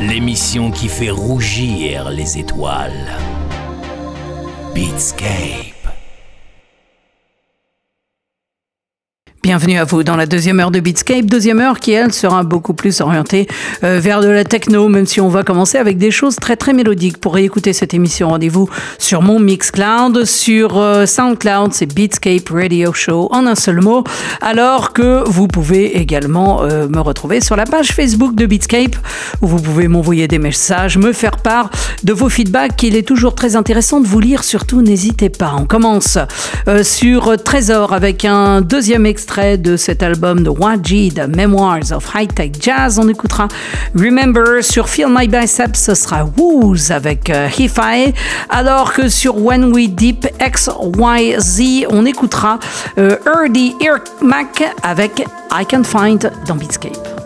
l'émission qui fait rougir les étoiles. Beatscape. Bienvenue à vous dans la deuxième heure de Beatscape, deuxième heure qui elle sera beaucoup plus orientée euh, vers de la techno, même si on va commencer avec des choses très très mélodiques. Pour réécouter cette émission, rendez-vous sur mon Mixcloud, sur euh, SoundCloud, c'est Beatscape Radio Show en un seul mot, alors que vous pouvez également euh, me retrouver sur la page Facebook de Beatscape où vous pouvez m'envoyer des messages, me faire part de vos feedbacks. Il est toujours très intéressant de vous lire, surtout n'hésitez pas. On commence sur Trésor avec un deuxième extrait de cet album de Wajid, Memoirs of High Tech Jazz. On écoutera Remember sur Feel My Biceps, ce sera Wooz avec euh, Hi-Fi, alors que sur When We Deep XYZ, on écoutera euh, Erdy Mac avec I Can Find dans Beatscape.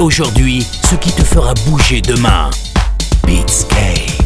Aujourd'hui ce qui te fera bouger demain. Beatscape.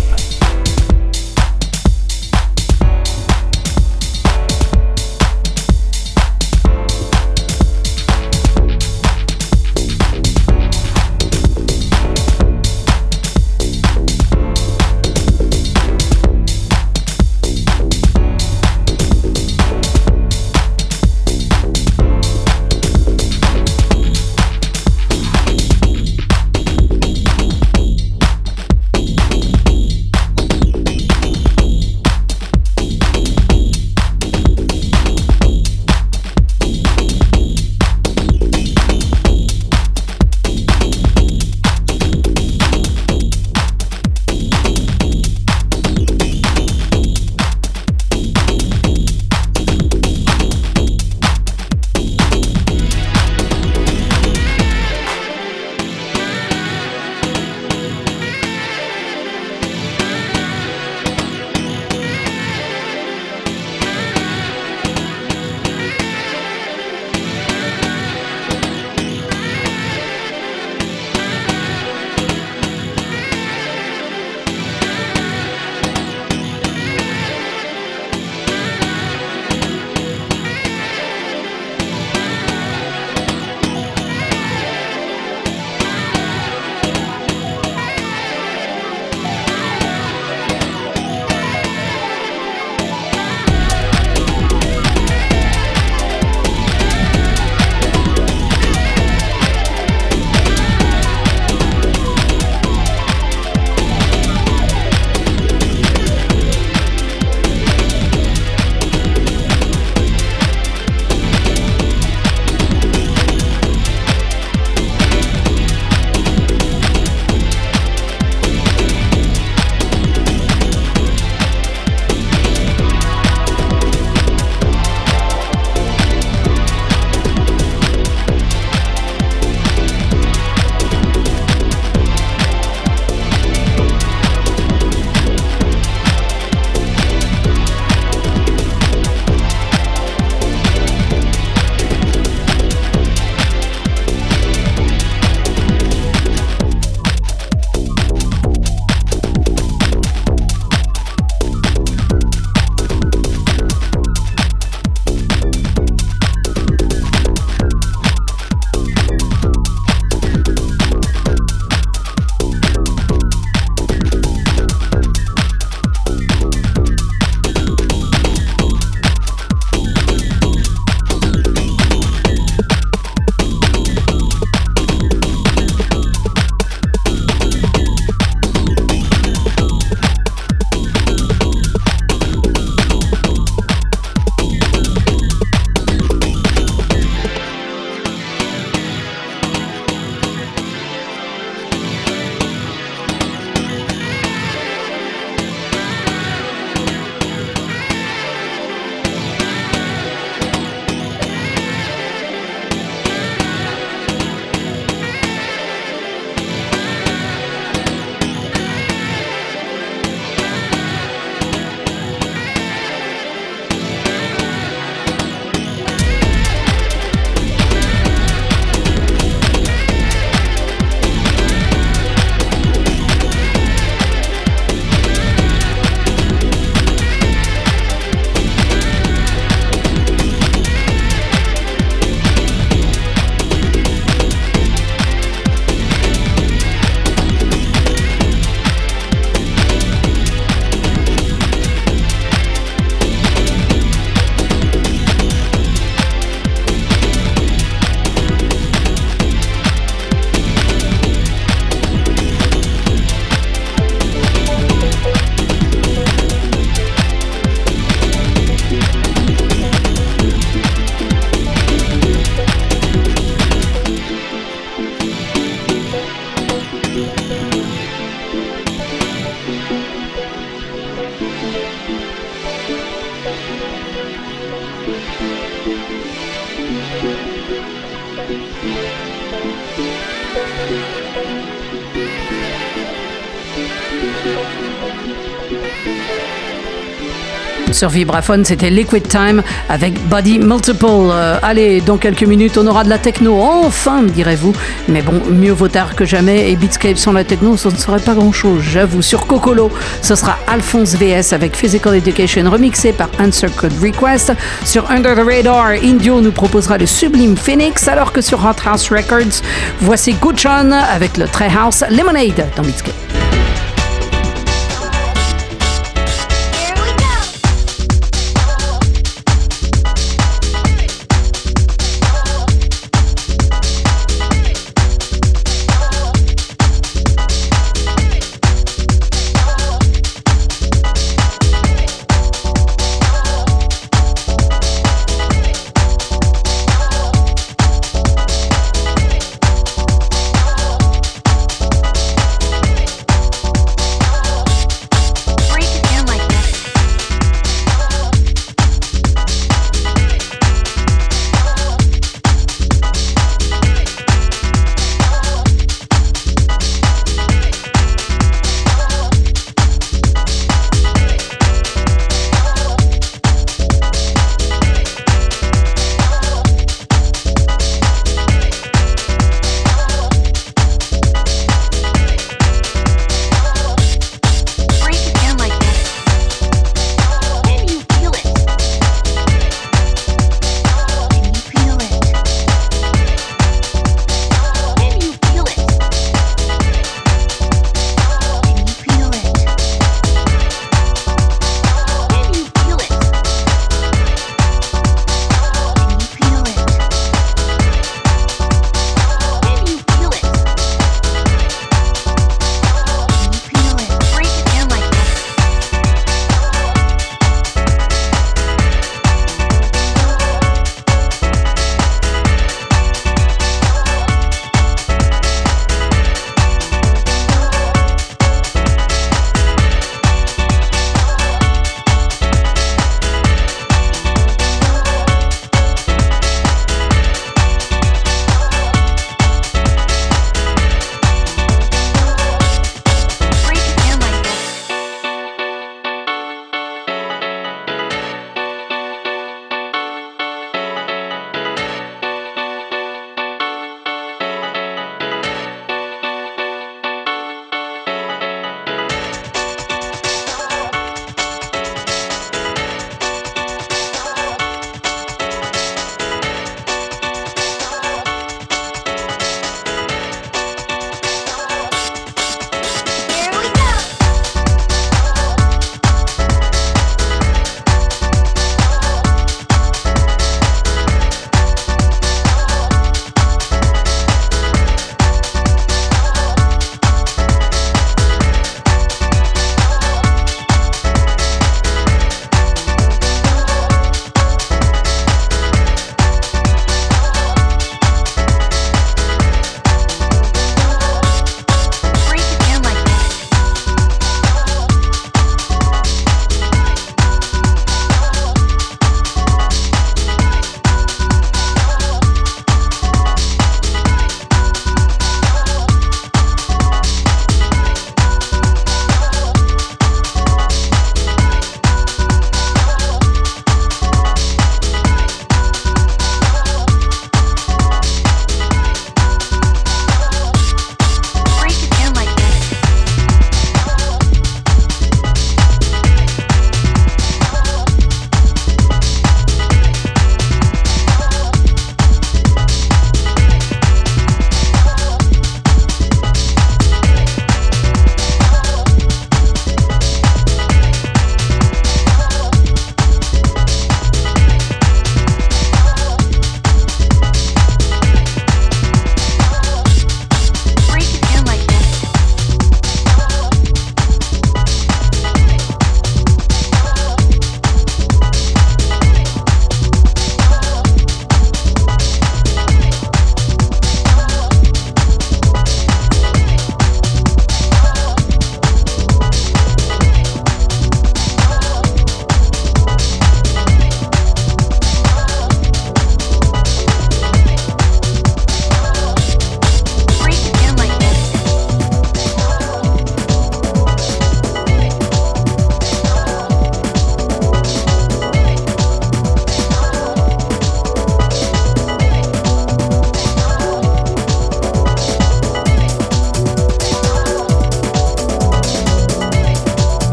Sur Vibraphone, c'était Liquid Time avec Body Multiple. Euh, allez, dans quelques minutes, on aura de la techno. Enfin, direz-vous. Mais bon, mieux vaut tard que jamais. Et Beatscape sans la techno, ça ne serait pas grand-chose, j'avoue. Sur Cocolo, ce sera Alphonse VS avec Physical Education remixé par Answer Code Request. Sur Under the Radar, Indio nous proposera le sublime Phoenix, alors que sur Hot House Records, voici Gucci avec le Treehouse Lemonade dans Beatscape.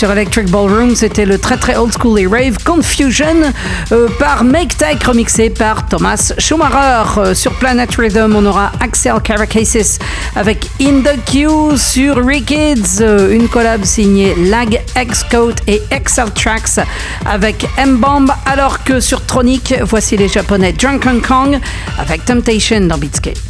Sur Electric Ballroom. C'était le très très old school rave Confusion euh, par Make Tech remixé par Thomas Schumacher. Euh, sur Planet Rhythm, on aura Axel Caracasis avec In the Queue sur Rikids, euh, une collab signée Lag, X-Coat et Excel Tracks avec M-Bomb, alors que sur Tronic, voici les japonais Drunken Kong avec Temptation dans Beatscape.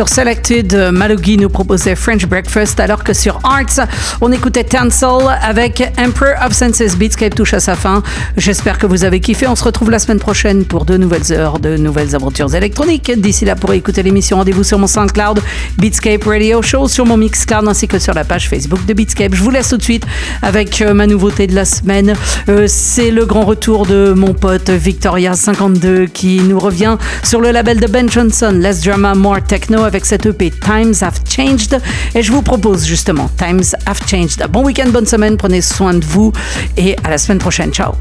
Sur Selected, Malogi nous proposait French Breakfast, alors que sur Arts, on écoutait Tansel avec Emperor of Senses. Beatscape touche à sa fin. J'espère que vous avez kiffé. On se retrouve la semaine prochaine pour de nouvelles heures, de nouvelles aventures électroniques. D'ici là, pour écouter l'émission, rendez-vous sur mon SoundCloud, Beatscape Radio Show, sur mon Mixcloud ainsi que sur la page Facebook de Beatscape. Je vous laisse tout de suite avec euh, ma nouveauté de la semaine. Euh, c'est le grand retour de mon pote Victoria52 qui nous revient sur le label de Ben Johnson, Less Drama, More Techno avec cette EP Times Have Changed. Et je vous propose justement Times Have Changed. Bon week-end, bonne semaine, prenez soin de vous et à la semaine prochaine. Ciao